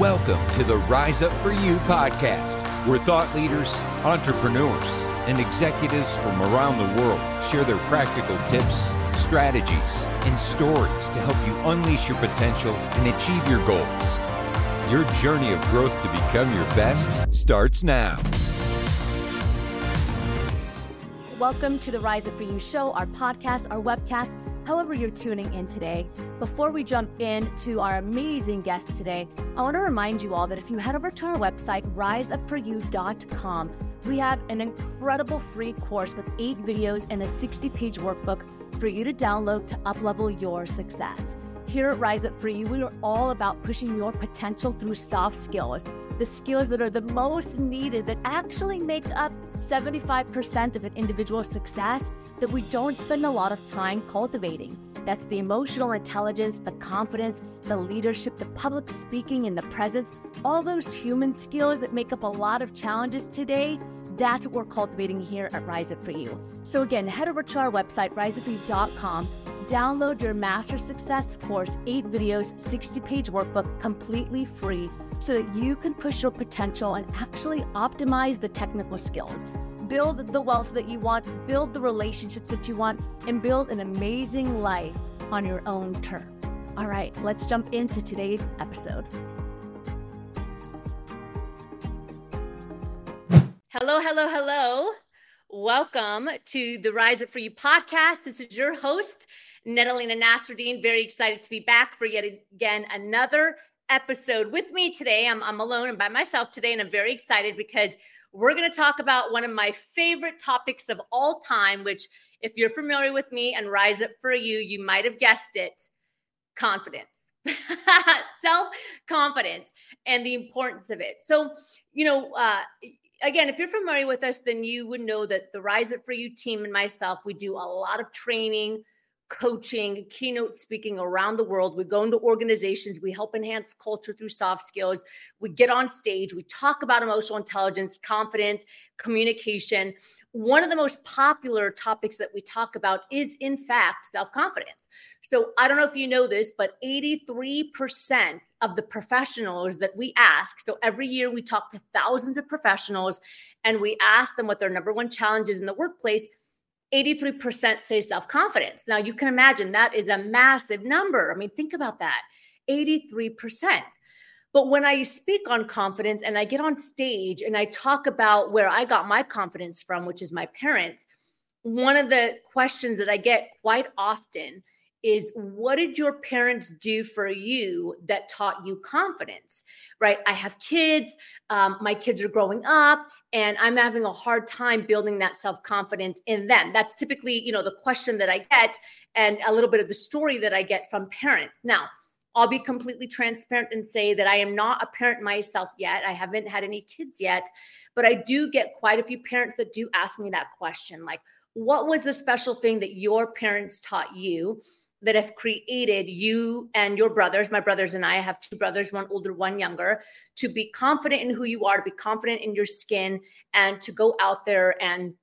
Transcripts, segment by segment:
Welcome to the Rise Up For You podcast, where thought leaders, entrepreneurs, and executives from around the world share their practical tips, strategies, and stories to help you unleash your potential and achieve your goals. Your journey of growth to become your best starts now. Welcome to the Rise Up For You show, our podcast, our webcast however you're tuning in today. Before we jump into our amazing guest today, I want to remind you all that if you head over to our website, riseupforyou.com, we have an incredible free course with eight videos and a 60 page workbook for you to download to uplevel your success. Here at Rise Up For You, we are all about pushing your potential through soft skills, the skills that are the most needed that actually make up 75% of an individual's success that we don't spend a lot of time cultivating. That's the emotional intelligence, the confidence, the leadership, the public speaking, and the presence, all those human skills that make up a lot of challenges today. That's what we're cultivating here at Rise Up For You. So, again, head over to our website, riseupforyou.com, download your Master Success course, eight videos, 60 page workbook, completely free, so that you can push your potential and actually optimize the technical skills build the wealth that you want, build the relationships that you want, and build an amazing life on your own terms. All right, let's jump into today's episode. Hello, hello, hello. Welcome to the Rise Up For You podcast. This is your host, Nadalena Nasruddin. Very excited to be back for yet again another episode with me today. I'm, I'm alone and by myself today, and I'm very excited because we're going to talk about one of my favorite topics of all time, which, if you're familiar with me and Rise Up For You, you might have guessed it confidence. Self confidence and the importance of it. So, you know, uh, again, if you're familiar with us, then you would know that the Rise Up For You team and myself, we do a lot of training coaching, keynote speaking around the world. We go into organizations, we help enhance culture through soft skills. We get on stage, we talk about emotional intelligence, confidence, communication. One of the most popular topics that we talk about is, in fact, self confidence. So I don't know if you know this, but 83% of the professionals that we ask, so every year we talk to thousands of professionals and we ask them what their number one challenge is in the workplace 83% say self confidence. Now, you can imagine that is a massive number. I mean, think about that 83%. But when I speak on confidence and I get on stage and I talk about where I got my confidence from, which is my parents, one of the questions that I get quite often is what did your parents do for you that taught you confidence? Right? I have kids, um, my kids are growing up, and I'm having a hard time building that self confidence in them. That's typically, you know, the question that I get and a little bit of the story that I get from parents. Now, I'll be completely transparent and say that I am not a parent myself yet. I haven't had any kids yet, but I do get quite a few parents that do ask me that question like, what was the special thing that your parents taught you? That have created you and your brothers, my brothers and I, I have two brothers, one older, one younger, to be confident in who you are, to be confident in your skin, and to go out there and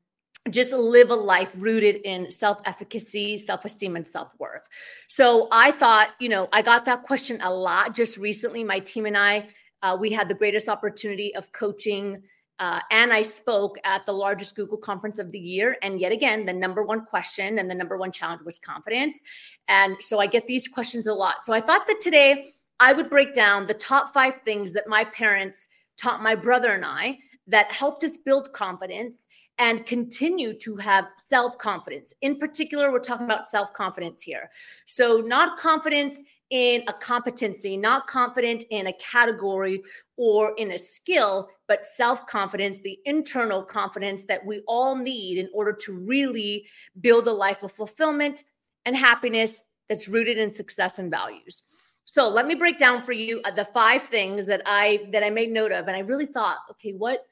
just live a life rooted in self efficacy, self esteem, and self worth. So I thought, you know, I got that question a lot just recently. My team and I, uh, we had the greatest opportunity of coaching uh, and I spoke at the largest Google conference of the year. And yet again, the number one question and the number one challenge was confidence. And so I get these questions a lot. So I thought that today I would break down the top five things that my parents taught my brother and I that helped us build confidence and continue to have self confidence. In particular, we're talking about self confidence here. So, not confidence in a competency, not confident in a category or in a skill, but self confidence, the internal confidence that we all need in order to really build a life of fulfillment and happiness that's rooted in success and values. So let me break down for you uh, the five things that I that I made note of and I really thought, okay, what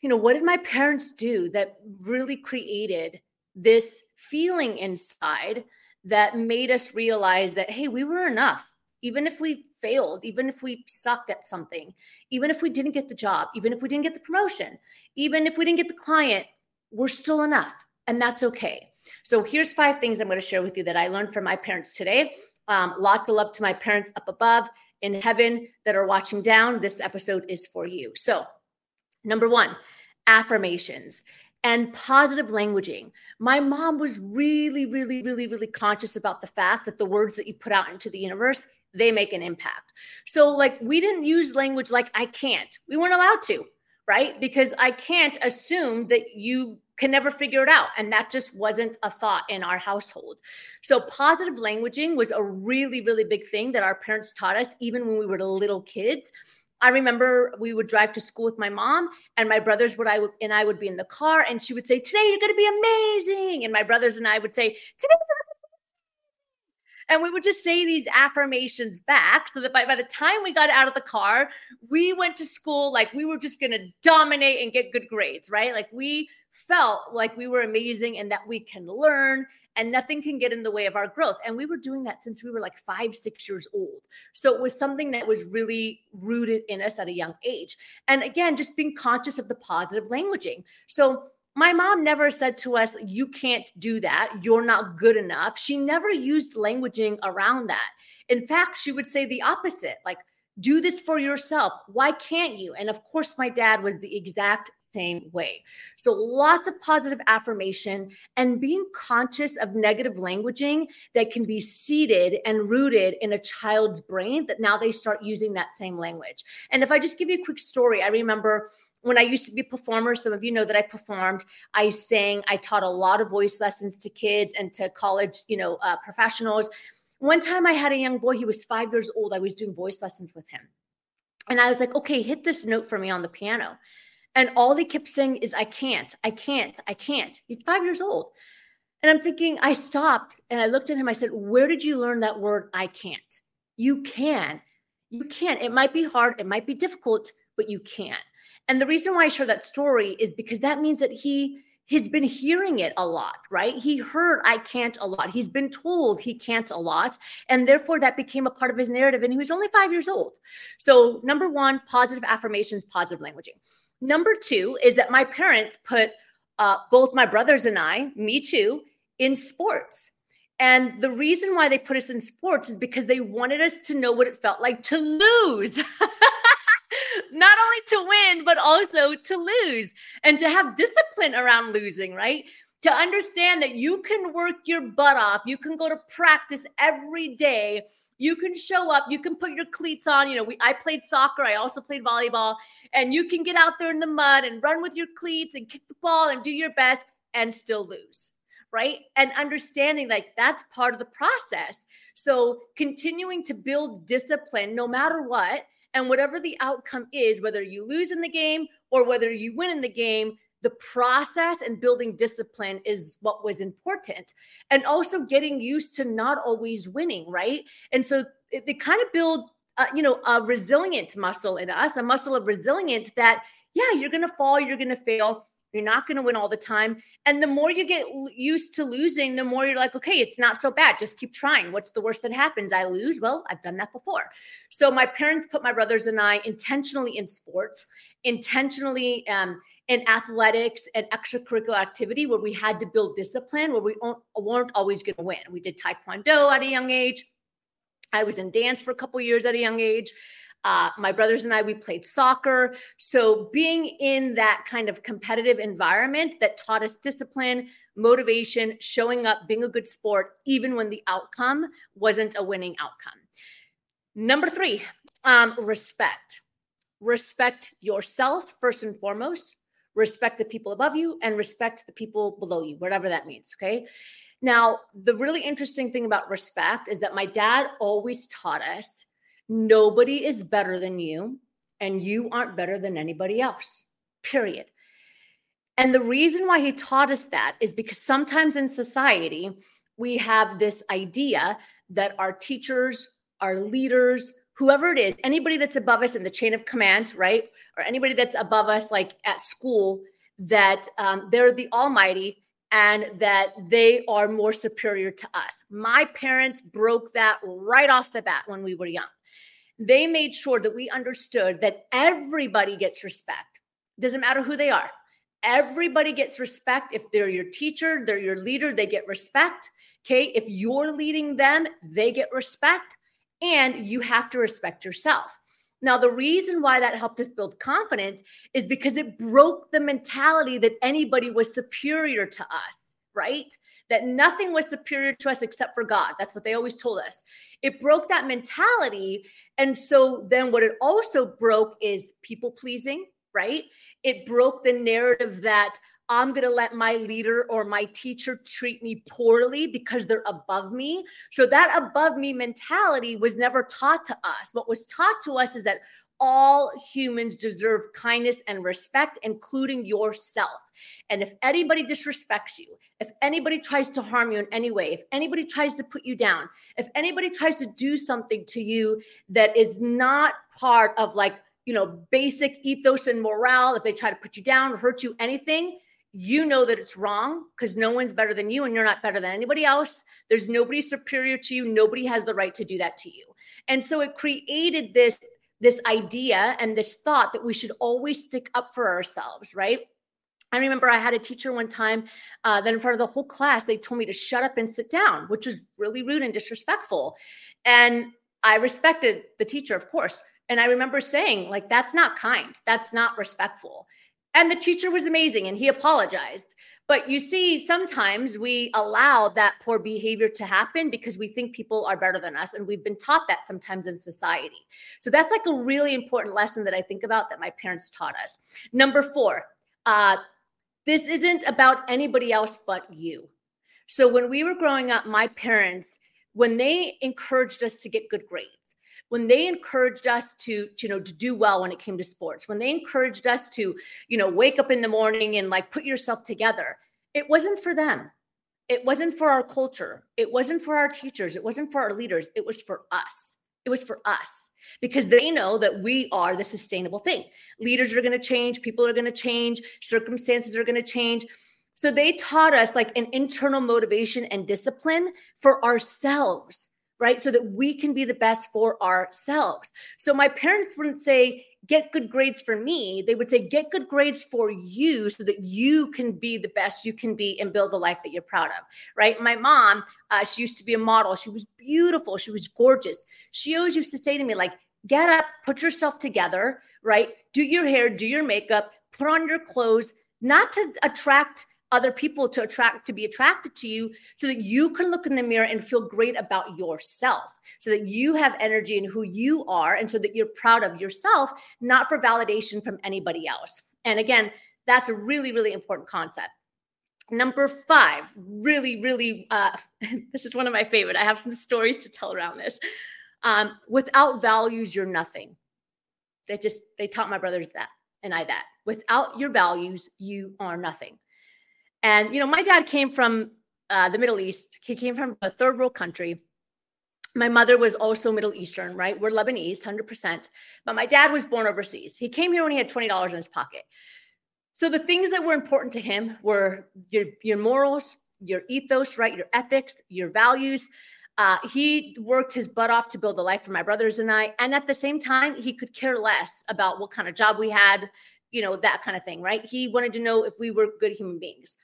you know, what did my parents do that really created this feeling inside that made us realize that, hey, we were enough. Even if we failed, even if we sucked at something, even if we didn't get the job, even if we didn't get the promotion, even if we didn't get the client, we're still enough. And that's okay. So here's five things I'm going to share with you that I learned from my parents today. Um, lots of love to my parents up above in heaven that are watching down, this episode is for you. So, number one, affirmations and positive languaging. My mom was really, really, really, really conscious about the fact that the words that you put out into the universe, they make an impact. So, like, we didn't use language like I can't. We weren't allowed to, right? Because I can't assume that you can never figure it out. And that just wasn't a thought in our household. So, positive languaging was a really, really big thing that our parents taught us, even when we were little kids. I remember we would drive to school with my mom, and my brothers would I would, and I would be in the car, and she would say, "Today you're to be amazing," and my brothers and I would say, "Today." And we would just say these affirmations back so that by, by the time we got out of the car, we went to school like we were just to dominate and get good grades, right? Like we felt like we were amazing and that we can learn and nothing can get in the way of our growth. And we were doing that since we were like five, six years old. So it was something that was really rooted in us at a young age. And again, just being conscious of the positive languaging. So my mom never said to us, You can't do that. You're not good enough. She never used languaging around that. In fact, she would say the opposite like, do this for yourself. Why can't you? And of course, my dad was the exact same way. So, lots of positive affirmation and being conscious of negative languaging that can be seeded and rooted in a child's brain that now they start using that same language. And if I just give you a quick story, I remember when I used to be a performer, some of you know that I performed. I sang, I taught a lot of voice lessons to kids and to college, you know, uh, professionals. One time I had a young boy, he was five years old. I was doing voice lessons with him. And I was like, okay, hit this note for me on the piano. And all he kept saying is, I can't, I can't, I can't. He's five years old. And I'm thinking, I stopped and I looked at him. I said, Where did you learn that word, I can't? You can. You can. It might be hard, it might be difficult, but you can. And the reason why I share that story is because that means that he he's been hearing it a lot, right? He heard I can't a lot. He's been told he can't a lot. And therefore, that became a part of his narrative. And he was only five years old. So, number one, positive affirmations, positive languaging. Number two is that my parents put uh, both my brothers and I, me too, in sports. And the reason why they put us in sports is because they wanted us to know what it felt like to lose. Not only to win, but also to lose and to have discipline around losing, right? To understand that you can work your butt off, you can go to practice every day you can show up, you can put your cleats on. You know, we I played soccer, I also played volleyball, and you can get out there in the mud and run with your cleats and kick the ball and do your best and still lose. Right. And understanding like that's part of the process. So continuing to build discipline no matter what, and whatever the outcome is, whether you lose in the game or whether you win in the game, the process and building discipline is what was important. And also getting used to not always winning right? And so they kind of build uh, you know a resilient muscle in us a muscle of resilience that yeah you're gonna fall you're gonna fail you're not going to win all the time. And the more you get used to losing, the more you're like, okay, it's not so bad. Just keep trying. What's the worst that happens? I lose. Well, I've done that before. So my parents put my brothers and I intentionally in sports, intentionally um, in athletics and extracurricular activity where we had to build discipline, where we weren't always going to win. We did taekwondo at a young age. I was in dance for a couple years at a young age. Uh, my brothers and I, we played soccer. So being in that kind of competitive environment that taught us discipline, motivation, showing up, being a good sport, even when the outcome wasn't a winning outcome. Number three, um, respect. Respect yourself first and foremost respect the people above you and respect the people below you, whatever that means. Okay. Now, the really interesting thing about respect is that my dad always taught us nobody is better than you, and you aren't better than anybody else, period. And the reason why he taught us that is because sometimes in society, we have this idea that our teachers, our leaders, whoever it is, anybody that's above us in the chain of command, right? Or anybody that's above us, like at school, that um, they're the almighty and that they are more superior to us. My parents broke that right off the bat when we were young. They made sure that we understood that everybody gets respect. Doesn't matter who they are. Everybody gets respect. If they're your teacher, they're your leader, they get respect. Okay. If you're leading them, they get respect and you have to respect yourself. Now, the reason why that helped us build confidence is because it broke the mentality that anybody was superior to us, right? That nothing was superior to us except for God. That's what they always told us. It broke that mentality. And so then what it also broke is people pleasing, right? It broke the narrative that I'm going to let my leader or my teacher treat me poorly because they're above me. So that above me mentality was never taught to us. What was taught to us is that all humans deserve kindness and respect, including yourself. And if anybody disrespects you, if anybody tries to harm you in any way, if anybody tries to put you down, if anybody tries to do something to you that is not part of like, you know, basic ethos and morale, if they try to put you down or hurt you, anything, you know that it's wrong because no one's better than you and you're not better than anybody else. There's nobody superior to you. Nobody has the right to do that to you. And so it created this this idea and this thought that we should always stick up for ourselves, right? I remember I had a teacher one time uh, that in front of the whole class, they told me to shut up and sit down, which was really rude and disrespectful. And I respected the teacher, of course. And I remember saying, like, that's not kind. That's not respectful. And the teacher was amazing and he apologized. But you see, sometimes we allow that poor behavior to happen because we think people are better than us. And we've been taught that sometimes in society. So that's like a really important lesson that I think about that my parents taught us. Number four, uh, this isn't about anybody else but you. So when we were growing up, my parents, when they encouraged us to get good grades, when they encouraged us to, you know to do well when it came to sports when they encouraged us to you know wake up in the morning and like put yourself together it wasn't for them. It wasn't for our culture. It wasn't for our teachers. It wasn't for our leaders. It was for us. It was for us because they know that we are the sustainable thing. Leaders are going to change. People are going to change. Circumstances are going to change. So they taught us like an internal motivation and discipline for ourselves right? So that we can be the best for ourselves. So my parents wouldn't say, get good grades for me. They would say, get good grades for you so that you can be the best you can be and build the life that you're proud of, right? My mom, uh, she used to be a model. She was beautiful. She was gorgeous. She always used to say to me, like, get up, put yourself together, right? Do your hair, do your makeup, put on your clothes, not to attract other people to attract to be attracted to you so that you can look in the mirror and feel great about yourself so that you have energy in who you are and so that you're proud of yourself not for validation from anybody else. And again that's a really really important concept. Number five really really uh, this is one of my favorite. I have some stories to tell around this. Um, without values you're nothing. They just they taught my brothers that and i that. Without your values you are nothing and, you know, my dad came from uh, the Middle East, he came from a third world country. My mother was also Middle Eastern, right? We're Lebanese, 100%. But my dad was born overseas. He came here when he had $20 in his pocket. So the things that were important to him were your, your morals, your ethos, right? Your ethics, your values. Uh, he worked his butt off to build a life for my brothers and I. And at the same time, he could care less about what kind of job we had, you know, that kind of thing, right? He wanted to know if we were good human beings.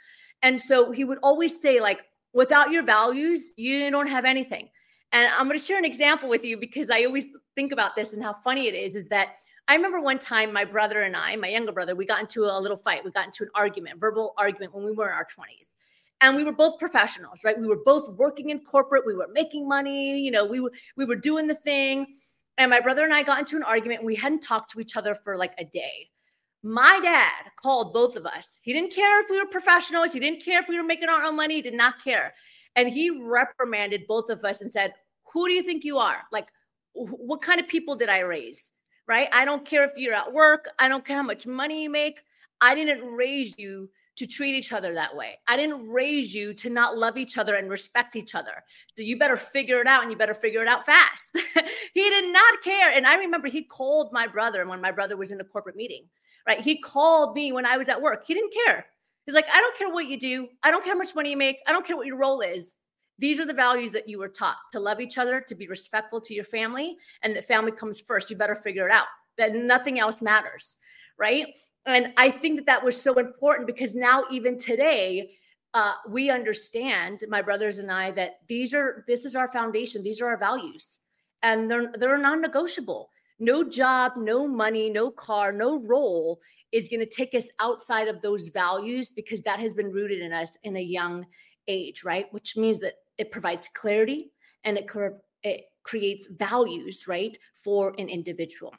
And so he would always say, like, without your values, you don't have anything. And I'm going to share an example with you because I always think about this and how funny it is. Is that I remember one time my brother and I, my younger brother, we got into a little fight. We got into an argument, verbal argument when we were in our 20s. And we were both professionals, right? We were both working in corporate. We were making money. You know, we were we were doing the thing. And my brother and I got into an argument. And we hadn't talked to each other for like a day. My dad called both of us. He didn't care if we were professionals. He didn't care if we were making our own money. He did not care. And he reprimanded both of us and said, Who do you think you are? Like, what kind of people did I raise? Right? I don't care if you're at work. I don't care how much money you make. I didn't raise you to treat each other that way. I didn't raise you to not love each other and respect each other. So you better figure it out and you better figure it out fast. he did not care. And I remember he called my brother when my brother was in a corporate meeting right? He called me when I was at work. He didn't care. He's like, I don't care what you do. I don't care how much money you make. I don't care what your role is. These are the values that you were taught to love each other, to be respectful to your family, and that family comes first. You better figure it out. That nothing else matters, right? And I think that that was so important because now, even today, uh, we understand, my brothers and I, that these are this is our foundation. These are our values and they're they're non-negotiable. No job, no money, no car, no role is going to take us outside of those values because that has been rooted in us in a young age, right? Which means that it provides clarity and it, it creates values, right, for an individual.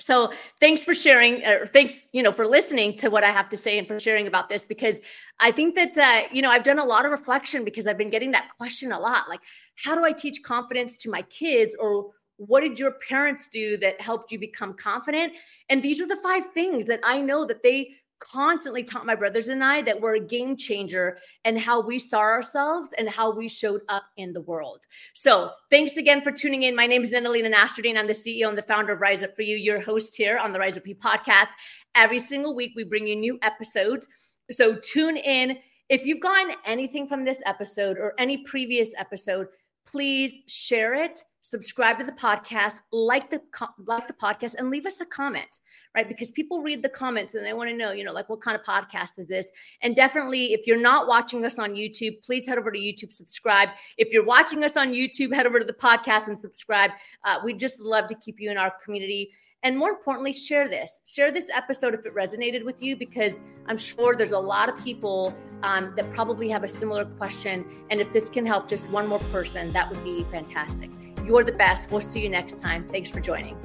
So thanks for sharing, or thanks, you know, for listening to what I have to say and for sharing about this because I think that uh, you know I've done a lot of reflection because I've been getting that question a lot, like how do I teach confidence to my kids, or what did your parents do that helped you become confident? And these are the five things that I know that they constantly taught my brothers and I that we're a game changer and how we saw ourselves and how we showed up in the world. So thanks again for tuning in. My name is Nadalena Nasruddin. I'm the CEO and the founder of Rise Up For You, your host here on the Rise Up For You podcast. Every single week, we bring you new episodes. So tune in. If you've gotten anything from this episode or any previous episode, please share it subscribe to the podcast like the like the podcast and leave us a comment right because people read the comments and they want to know you know like what kind of podcast is this and definitely if you're not watching us on youtube please head over to youtube subscribe if you're watching us on youtube head over to the podcast and subscribe uh, we'd just love to keep you in our community and more importantly, share this. Share this episode if it resonated with you, because I'm sure there's a lot of people um, that probably have a similar question. And if this can help just one more person, that would be fantastic. You're the best. We'll see you next time. Thanks for joining.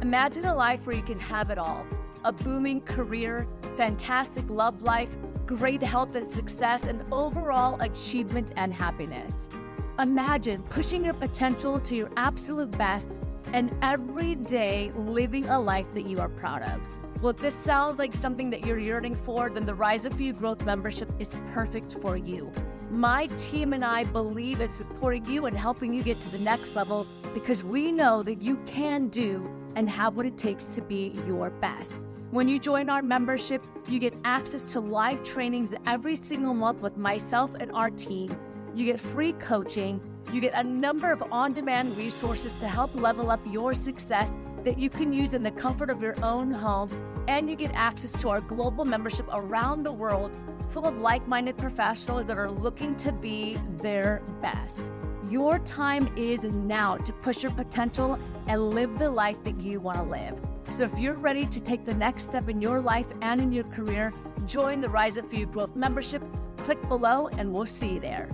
Imagine a life where you can have it all a booming career, fantastic love life, great health and success, and overall achievement and happiness. Imagine pushing your potential to your absolute best and every day living a life that you are proud of. Well, if this sounds like something that you're yearning for, then the Rise of You Growth membership is perfect for you. My team and I believe in supporting you and helping you get to the next level because we know that you can do and have what it takes to be your best. When you join our membership, you get access to live trainings every single month with myself and our team. You get free coaching you get a number of on demand resources to help level up your success that you can use in the comfort of your own home, and you get access to our global membership around the world full of like minded professionals that are looking to be their best. Your time is now to push your potential and live the life that you want to live. So, if you're ready to take the next step in your life and in your career, join the Rise Up For You Growth membership. Click below, and we'll see you there.